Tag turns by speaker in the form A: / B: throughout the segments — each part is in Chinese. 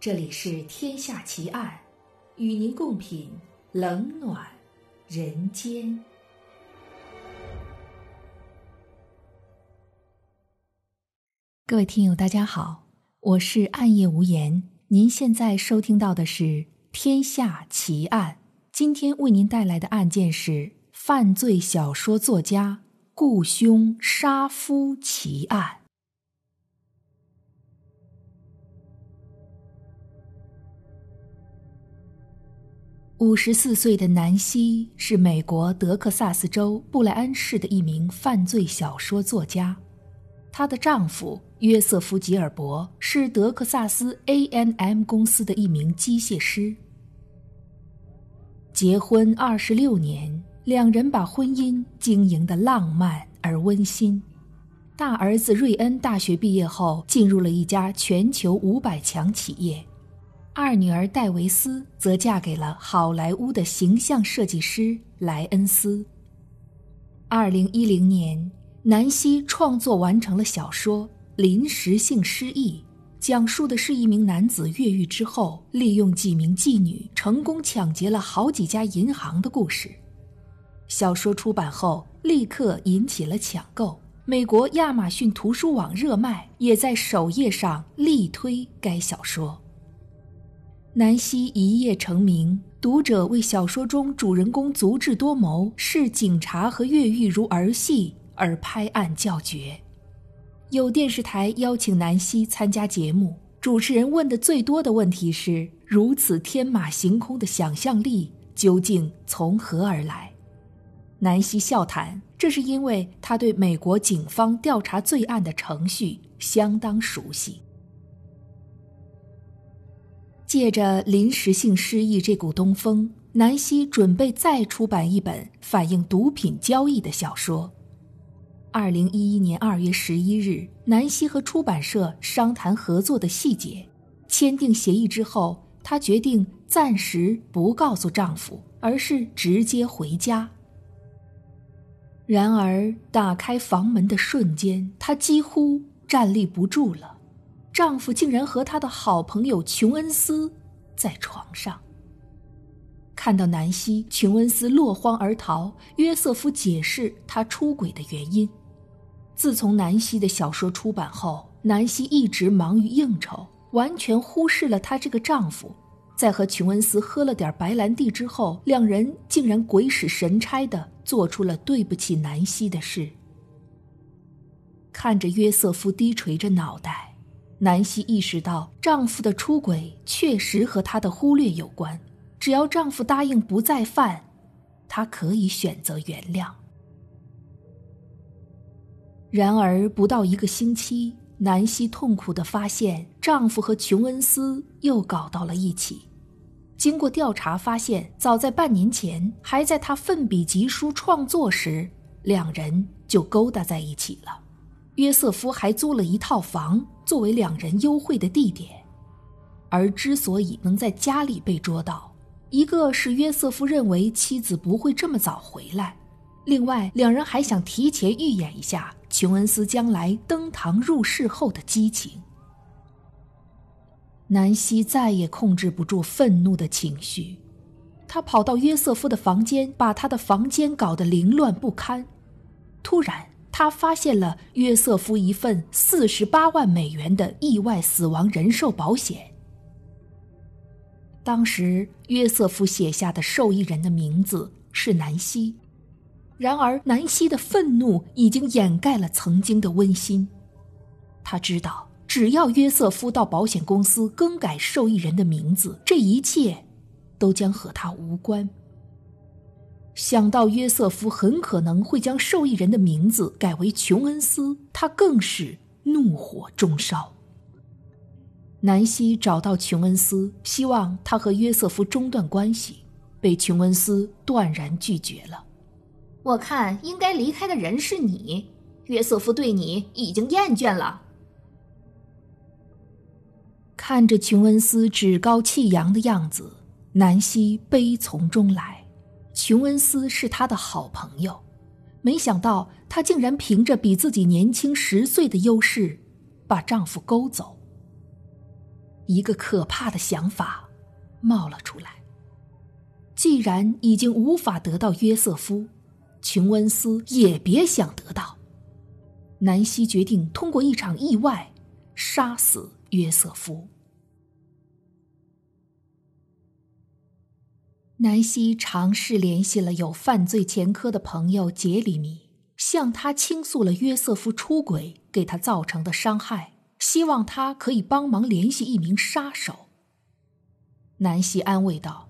A: 这里是《天下奇案》，与您共品冷暖人间。各位听友，大家好，我是暗夜无言。您现在收听到的是《天下奇案》，今天为您带来的案件是犯罪小说作家雇凶杀夫奇案。五十四岁的南希是美国德克萨斯州布莱恩市的一名犯罪小说作家，她的丈夫约瑟夫·吉尔伯是德克萨斯 A&M 公司的一名机械师。结婚二十六年，两人把婚姻经营的浪漫而温馨。大儿子瑞恩大学毕业后进入了一家全球五百强企业。二女儿戴维斯则嫁给了好莱坞的形象设计师莱恩斯。二零一零年，南希创作完成了小说《临时性失忆》，讲述的是一名男子越狱之后，利用几名妓女成功抢劫了好几家银行的故事。小说出版后，立刻引起了抢购，美国亚马逊图书网热卖，也在首页上力推该小说。南希一夜成名，读者为小说中主人公足智多谋、视警察和越狱如儿戏而拍案叫绝。有电视台邀请南希参加节目，主持人问的最多的问题是：如此天马行空的想象力究竟从何而来？南希笑谈，这是因为他对美国警方调查罪案的程序相当熟悉。借着临时性失忆这股东风，南希准备再出版一本反映毒品交易的小说。二零一一年二月十一日，南希和出版社商谈合作的细节，签订协议之后，她决定暂时不告诉丈夫，而是直接回家。然而，打开房门的瞬间，她几乎站立不住了。丈夫竟然和他的好朋友琼恩斯在床上。看到南希，琼恩斯落荒而逃。约瑟夫解释他出轨的原因：自从南希的小说出版后，南希一直忙于应酬，完全忽视了她这个丈夫。在和琼恩斯喝了点白兰地之后，两人竟然鬼使神差的做出了对不起南希的事。看着约瑟夫低垂着脑袋。南希意识到，丈夫的出轨确实和她的忽略有关。只要丈夫答应不再犯，她可以选择原谅。然而，不到一个星期，南希痛苦的发现，丈夫和琼恩斯又搞到了一起。经过调查发现，早在半年前，还在她奋笔疾书创作时，两人就勾搭在一起了。约瑟夫还租了一套房。作为两人幽会的地点，而之所以能在家里被捉到，一个是约瑟夫认为妻子不会这么早回来，另外两人还想提前预演一下琼恩斯将来登堂入室后的激情。南希再也控制不住愤怒的情绪，她跑到约瑟夫的房间，把他的房间搞得凌乱不堪。突然。他发现了约瑟夫一份四十八万美元的意外死亡人寿保险。当时约瑟夫写下的受益人的名字是南希，然而南希的愤怒已经掩盖了曾经的温馨。他知道，只要约瑟夫到保险公司更改受益人的名字，这一切都将和他无关。想到约瑟夫很可能会将受益人的名字改为琼恩斯，他更是怒火中烧。南希找到琼恩斯，希望他和约瑟夫中断关系，被琼恩斯断然拒绝了。
B: 我看应该离开的人是你，约瑟夫对你已经厌倦了。
A: 看着琼恩斯趾高气扬的样子，南希悲从中来。琼恩斯是她的好朋友，没想到她竟然凭着比自己年轻十岁的优势，把丈夫勾走。一个可怕的想法冒了出来。既然已经无法得到约瑟夫，琼恩斯也别想得到。南希决定通过一场意外杀死约瑟夫。南希尝试联系了有犯罪前科的朋友杰里米，向他倾诉了约瑟夫出轨给他造成的伤害，希望他可以帮忙联系一名杀手。南希安慰道：“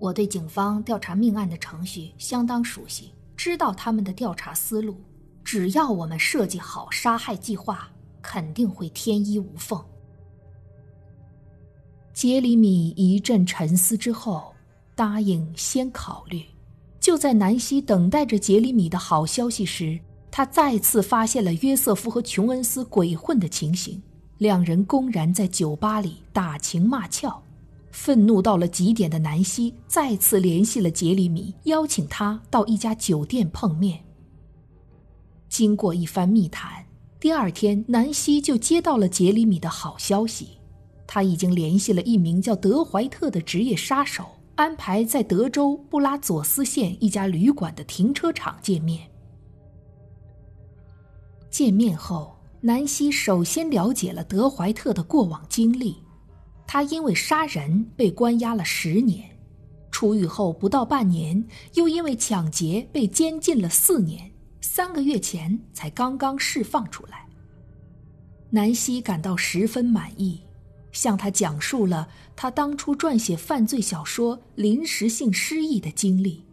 B: 我对警方调查命案的程序相当熟悉，知道他们的调查思路。只要我们设计好杀害计划，肯定会天衣无缝。”
A: 杰里米一阵沉思之后。答应先考虑。就在南希等待着杰里米的好消息时，他再次发现了约瑟夫和琼恩斯鬼混的情形。两人公然在酒吧里打情骂俏。愤怒到了极点的南希再次联系了杰里米，邀请他到一家酒店碰面。经过一番密谈，第二天南希就接到了杰里米的好消息：他已经联系了一名叫德怀特的职业杀手。安排在德州布拉佐斯县一家旅馆的停车场见面。见面后，南希首先了解了德怀特的过往经历。他因为杀人被关押了十年，出狱后不到半年，又因为抢劫被监禁了四年，三个月前才刚刚释放出来。南希感到十分满意。向他讲述了他当初撰写犯罪小说临时性失忆的经历。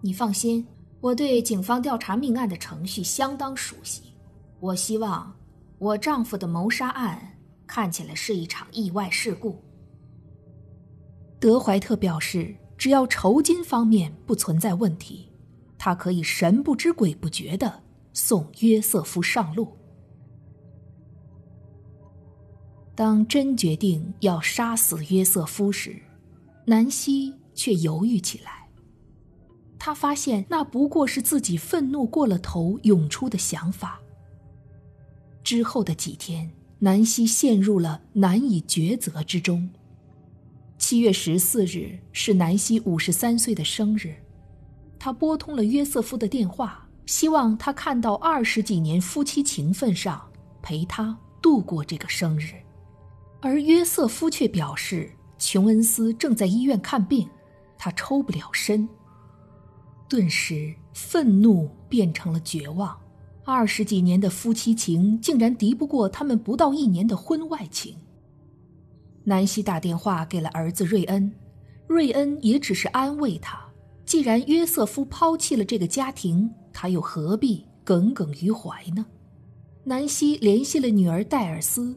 B: 你放心，我对警方调查命案的程序相当熟悉。我希望我丈夫的谋杀案看起来是一场意外事故。
A: 德怀特表示，只要酬金方面不存在问题，他可以神不知鬼不觉地送约瑟夫上路。当真决定要杀死约瑟夫时，南希却犹豫起来。他发现那不过是自己愤怒过了头涌出的想法。之后的几天，南希陷入了难以抉择之中。七月十四日是南希五十三岁的生日，他拨通了约瑟夫的电话，希望他看到二十几年夫妻情分上，陪他度过这个生日。而约瑟夫却表示，琼恩斯正在医院看病，他抽不了身。顿时，愤怒变成了绝望。二十几年的夫妻情，竟然敌不过他们不到一年的婚外情。南希打电话给了儿子瑞恩，瑞恩也只是安慰他：既然约瑟夫抛弃了这个家庭，他又何必耿耿于怀呢？南希联系了女儿戴尔斯。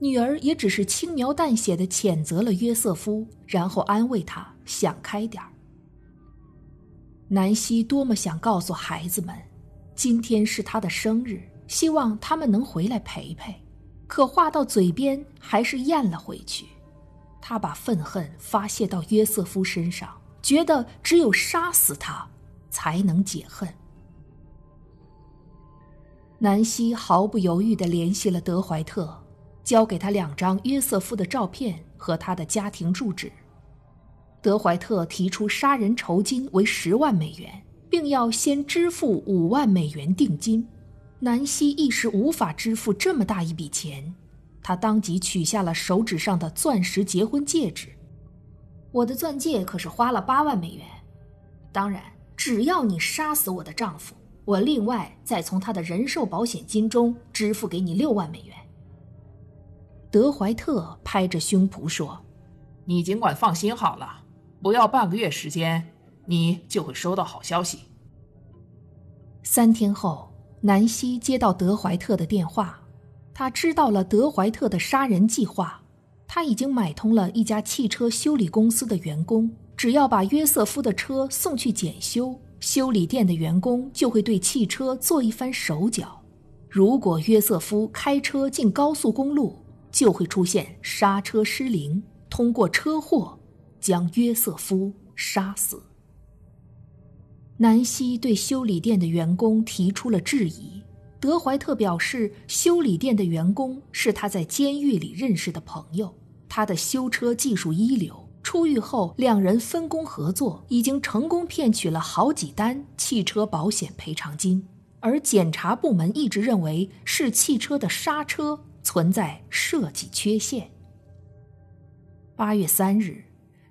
A: 女儿也只是轻描淡写的谴责了约瑟夫，然后安慰他想开点儿。南希多么想告诉孩子们，今天是他的生日，希望他们能回来陪陪，可话到嘴边还是咽了回去。他把愤恨发泄到约瑟夫身上，觉得只有杀死他，才能解恨。南希毫不犹豫地联系了德怀特。交给他两张约瑟夫的照片和他的家庭住址。德怀特提出杀人酬金为十万美元，并要先支付五万美元定金。南希一时无法支付这么大一笔钱，他当即取下了手指上的钻石结婚戒指。
B: 我的钻戒可是花了八万美元。当然，只要你杀死我的丈夫，我另外再从他的人寿保险金中支付给你六万美元。
A: 德怀特拍着胸脯说：“
C: 你尽管放心好了，不要半个月时间，你就会收到好消息。”
A: 三天后，南希接到德怀特的电话，他知道了德怀特的杀人计划。他已经买通了一家汽车修理公司的员工，只要把约瑟夫的车送去检修，修理店的员工就会对汽车做一番手脚。如果约瑟夫开车进高速公路，就会出现刹车失灵，通过车祸将约瑟夫杀死。南希对修理店的员工提出了质疑，德怀特表示，修理店的员工是他在监狱里认识的朋友，他的修车技术一流，出狱后两人分工合作，已经成功骗取了好几单汽车保险赔偿金。而检察部门一直认为是汽车的刹车存在设计缺陷。八月三日，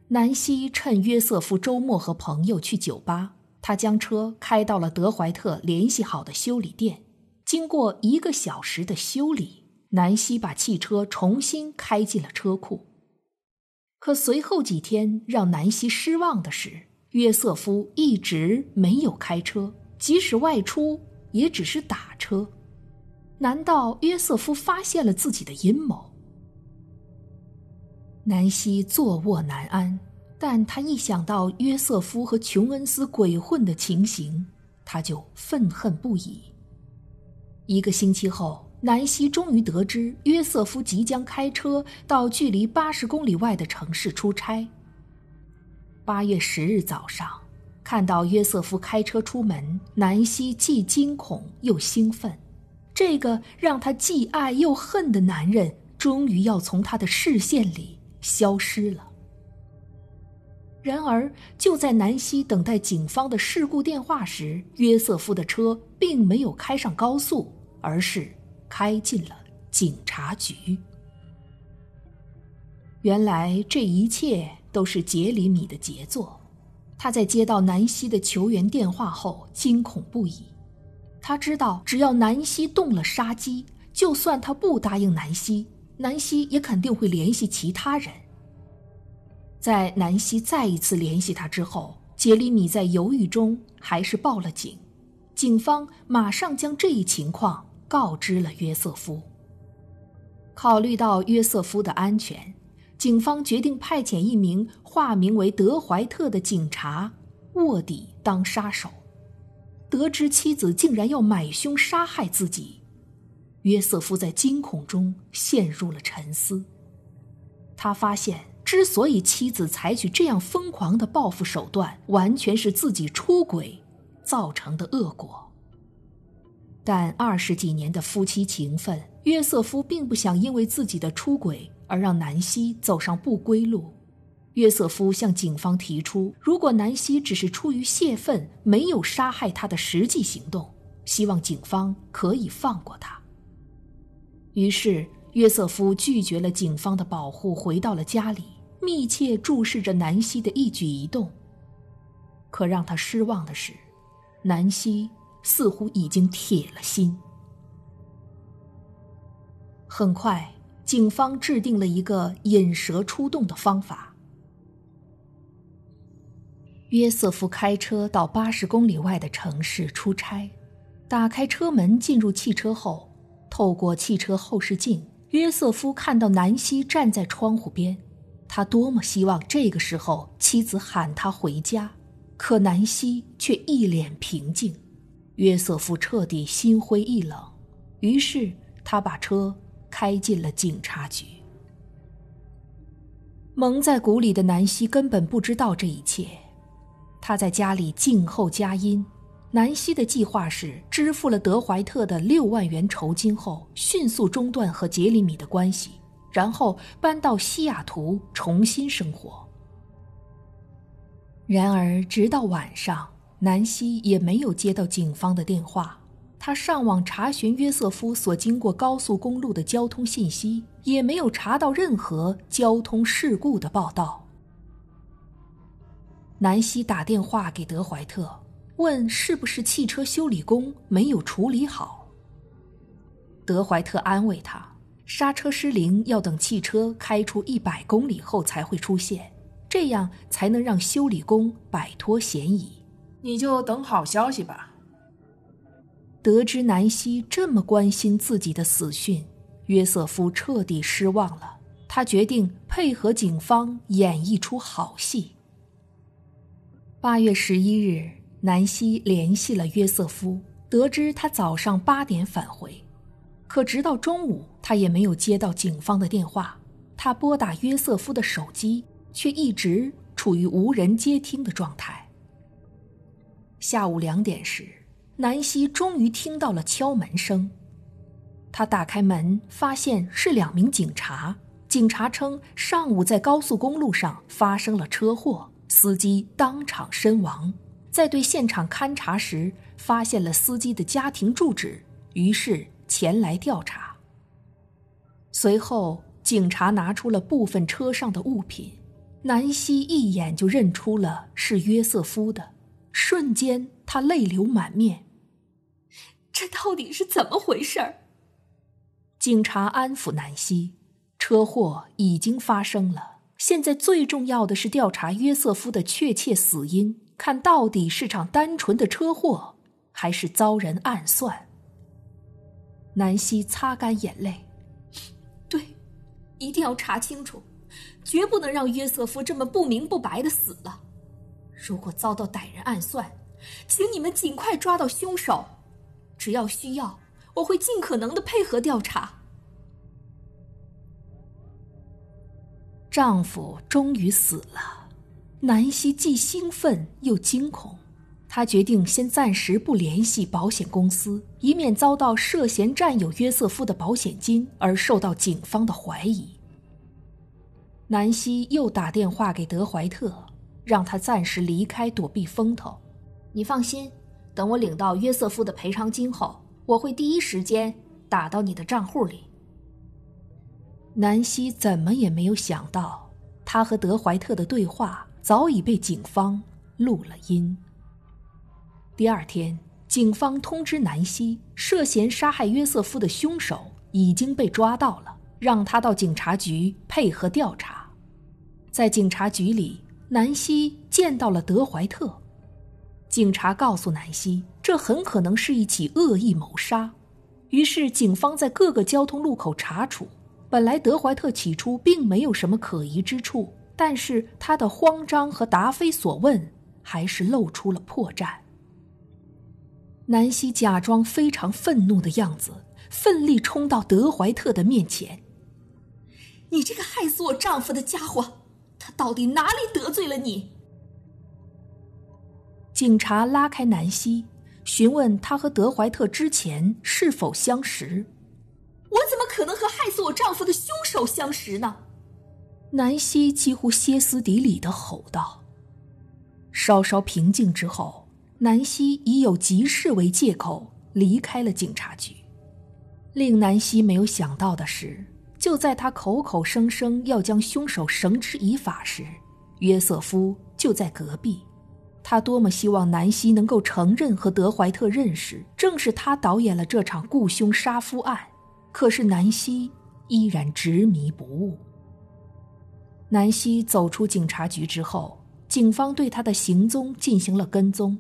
A: 南希趁约瑟夫周末和朋友去酒吧，他将车开到了德怀特联系好的修理店。经过一个小时的修理，南希把汽车重新开进了车库。可随后几天让南希失望的是，约瑟夫一直没有开车，即使外出。也只是打车，难道约瑟夫发现了自己的阴谋？南希坐卧难安，但他一想到约瑟夫和琼恩斯鬼混的情形，他就愤恨不已。一个星期后，南希终于得知约瑟夫即将开车到距离八十公里外的城市出差。八月十日早上。看到约瑟夫开车出门，南希既惊恐又兴奋。这个让她既爱又恨的男人，终于要从她的视线里消失了。然而，就在南希等待警方的事故电话时，约瑟夫的车并没有开上高速，而是开进了警察局。原来，这一切都是杰里米的杰作。他在接到南希的求援电话后惊恐不已，他知道只要南希动了杀机，就算他不答应南希，南希也肯定会联系其他人。在南希再一次联系他之后，杰里米在犹豫中还是报了警，警方马上将这一情况告知了约瑟夫。考虑到约瑟夫的安全。警方决定派遣一名化名为德怀特的警察卧底当杀手。得知妻子竟然要买凶杀害自己，约瑟夫在惊恐中陷入了沉思。他发现，之所以妻子采取这样疯狂的报复手段，完全是自己出轨造成的恶果。但二十几年的夫妻情分，约瑟夫并不想因为自己的出轨。而让南希走上不归路，约瑟夫向警方提出，如果南希只是出于泄愤，没有杀害他的实际行动，希望警方可以放过他。于是，约瑟夫拒绝了警方的保护，回到了家里，密切注视着南希的一举一动。可让他失望的是，南希似乎已经铁了心。很快。警方制定了一个引蛇出洞的方法。约瑟夫开车到八十公里外的城市出差，打开车门进入汽车后，透过汽车后视镜，约瑟夫看到南希站在窗户边。他多么希望这个时候妻子喊他回家，可南希却一脸平静。约瑟夫彻底心灰意冷，于是他把车。开进了警察局。蒙在鼓里的南希根本不知道这一切，他在家里静候佳音。南希的计划是支付了德怀特的六万元酬金后，迅速中断和杰里米的关系，然后搬到西雅图重新生活。然而，直到晚上，南希也没有接到警方的电话。他上网查询约瑟夫所经过高速公路的交通信息，也没有查到任何交通事故的报道。南希打电话给德怀特，问是不是汽车修理工没有处理好。德怀特安慰他，刹车失灵要等汽车开出一百公里后才会出现，这样才能让修理工摆脱嫌疑。
C: 你就等好消息吧。
A: 得知南希这么关心自己的死讯，约瑟夫彻底失望了。他决定配合警方演一出好戏。八月十一日，南希联系了约瑟夫，得知他早上八点返回，可直到中午，他也没有接到警方的电话。他拨打约瑟夫的手机，却一直处于无人接听的状态。下午两点时。南希终于听到了敲门声，他打开门，发现是两名警察，警察称上午在高速公路上发生了车祸，司机当场身亡。在对现场勘查时，发现了司机的家庭住址，于是前来调查。随后，警察拿出了部分车上的物品，南希一眼就认出了是约瑟夫的，瞬间她泪流满面。
B: 这到底是怎么回事？
A: 警察安抚南希：“车祸已经发生了，现在最重要的是调查约瑟夫的确切死因，看到底是场单纯的车祸，还是遭人暗算。”南希擦干眼泪：“
B: 对，一定要查清楚，绝不能让约瑟夫这么不明不白的死了。如果遭到歹人暗算，请你们尽快抓到凶手。只要需要。”我会尽可能的配合调查。
A: 丈夫终于死了，南希既兴奋又惊恐。她决定先暂时不联系保险公司，以免遭到涉嫌占有约瑟夫的保险金而受到警方的怀疑。南希又打电话给德怀特，让他暂时离开，躲避风头。
B: 你放心，等我领到约瑟夫的赔偿金后。我会第一时间打到你的账户里。
A: 南希怎么也没有想到，他和德怀特的对话早已被警方录了音。第二天，警方通知南希，涉嫌杀害约瑟夫的凶手已经被抓到了，让他到警察局配合调查。在警察局里，南希见到了德怀特。警察告诉南希，这很可能是一起恶意谋杀。于是，警方在各个交通路口查处。本来，德怀特起初并没有什么可疑之处，但是他的慌张和答非所问，还是露出了破绽。南希假装非常愤怒的样子，奋力冲到德怀特的面前：“
B: 你这个害死我丈夫的家伙，他到底哪里得罪了你？”
A: 警察拉开南希，询问他和德怀特之前是否相识。
B: 我怎么可能和害死我丈夫的凶手相识呢？
A: 南希几乎歇斯底里的吼道。稍稍平静之后，南希以有急事为借口离开了警察局。令南希没有想到的是，就在他口口声声要将凶手绳之以法时，约瑟夫就在隔壁。他多么希望南希能够承认和德怀特认识，正是他导演了这场雇凶杀夫案。可是南希依然执迷不悟。南希走出警察局之后，警方对他的行踪进行了跟踪，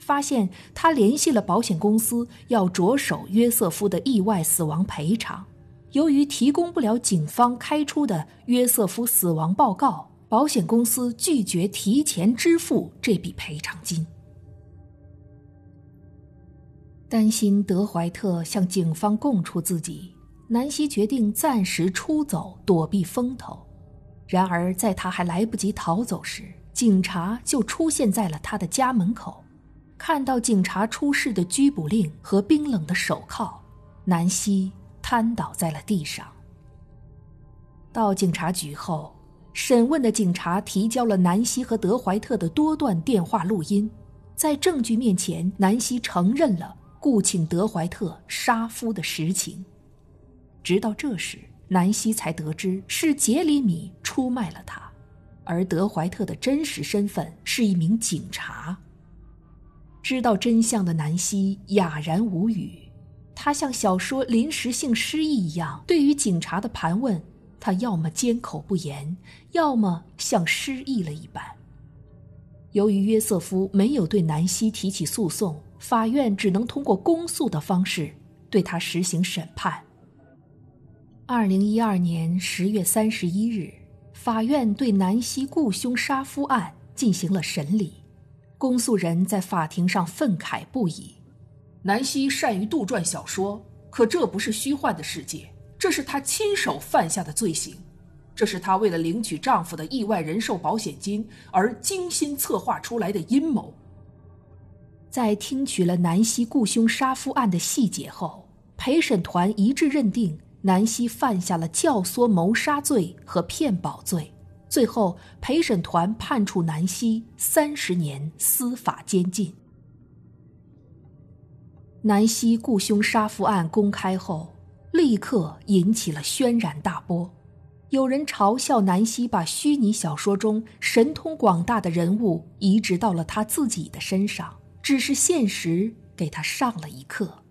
A: 发现他联系了保险公司，要着手约瑟夫的意外死亡赔偿。由于提供不了警方开出的约瑟夫死亡报告。保险公司拒绝提前支付这笔赔偿金，担心德怀特向警方供出自己，南希决定暂时出走，躲避风头。然而，在他还来不及逃走时，警察就出现在了他的家门口。看到警察出示的拘捕令和冰冷的手铐，南希瘫倒在了地上。到警察局后。审问的警察提交了南希和德怀特的多段电话录音，在证据面前，南希承认了雇请德怀特杀夫的实情。直到这时，南希才得知是杰里米出卖了他，而德怀特的真实身份是一名警察。知道真相的南希哑然无语，他像小说临时性失忆一样，对于警察的盘问。他要么缄口不言，要么像失忆了一般。由于约瑟夫没有对南希提起诉讼，法院只能通过公诉的方式对他实行审判。二零一二年十月三十一日，法院对南希雇凶杀夫案进行了审理。公诉人在法庭上愤慨不已：“
C: 南希善于杜撰小说，可这不是虚幻的世界。”这是她亲手犯下的罪行，这是她为了领取丈夫的意外人寿保险金而精心策划出来的阴谋。
A: 在听取了南希雇凶杀夫案的细节后，陪审团一致认定南希犯下了教唆谋杀罪和骗保罪，最后陪审团判处南希三十年司法监禁。南希雇凶杀夫案公开后，立刻引起了轩然大波。有人嘲笑南希把虚拟小说中神通广大的人物移植到了他自己的身上，只是现实给他上了一课。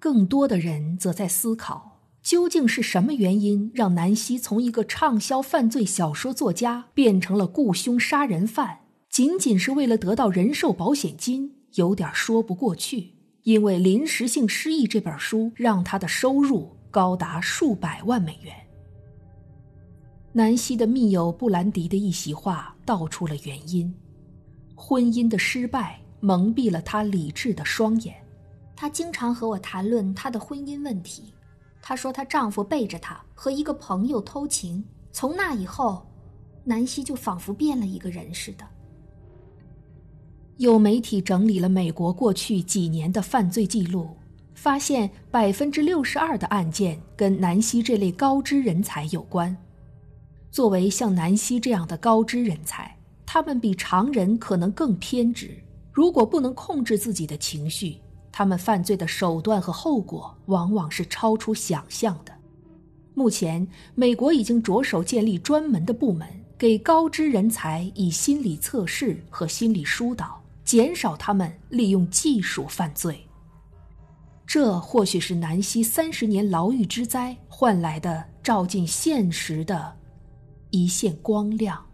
A: 更多的人则在思考，究竟是什么原因让南希从一个畅销犯罪小说作家变成了雇凶杀人犯？仅仅是为了得到人寿保险金，有点说不过去。因为《临时性失忆》这本书让他的收入。高达数百万美元。南希的密友布兰迪的一席话道出了原因：婚姻的失败蒙蔽了她理智的双眼。
B: 她经常和我谈论她的婚姻问题。她说她丈夫背着她和一个朋友偷情。从那以后，南希就仿佛变了一个人似的。
A: 有媒体整理了美国过去几年的犯罪记录。发现百分之六十二的案件跟南希这类高知人才有关。作为像南希这样的高知人才，他们比常人可能更偏执。如果不能控制自己的情绪，他们犯罪的手段和后果往往是超出想象的。目前，美国已经着手建立专门的部门，给高知人才以心理测试和心理疏导，减少他们利用技术犯罪。这或许是南希三十年牢狱之灾换来的照进现实的一线光亮。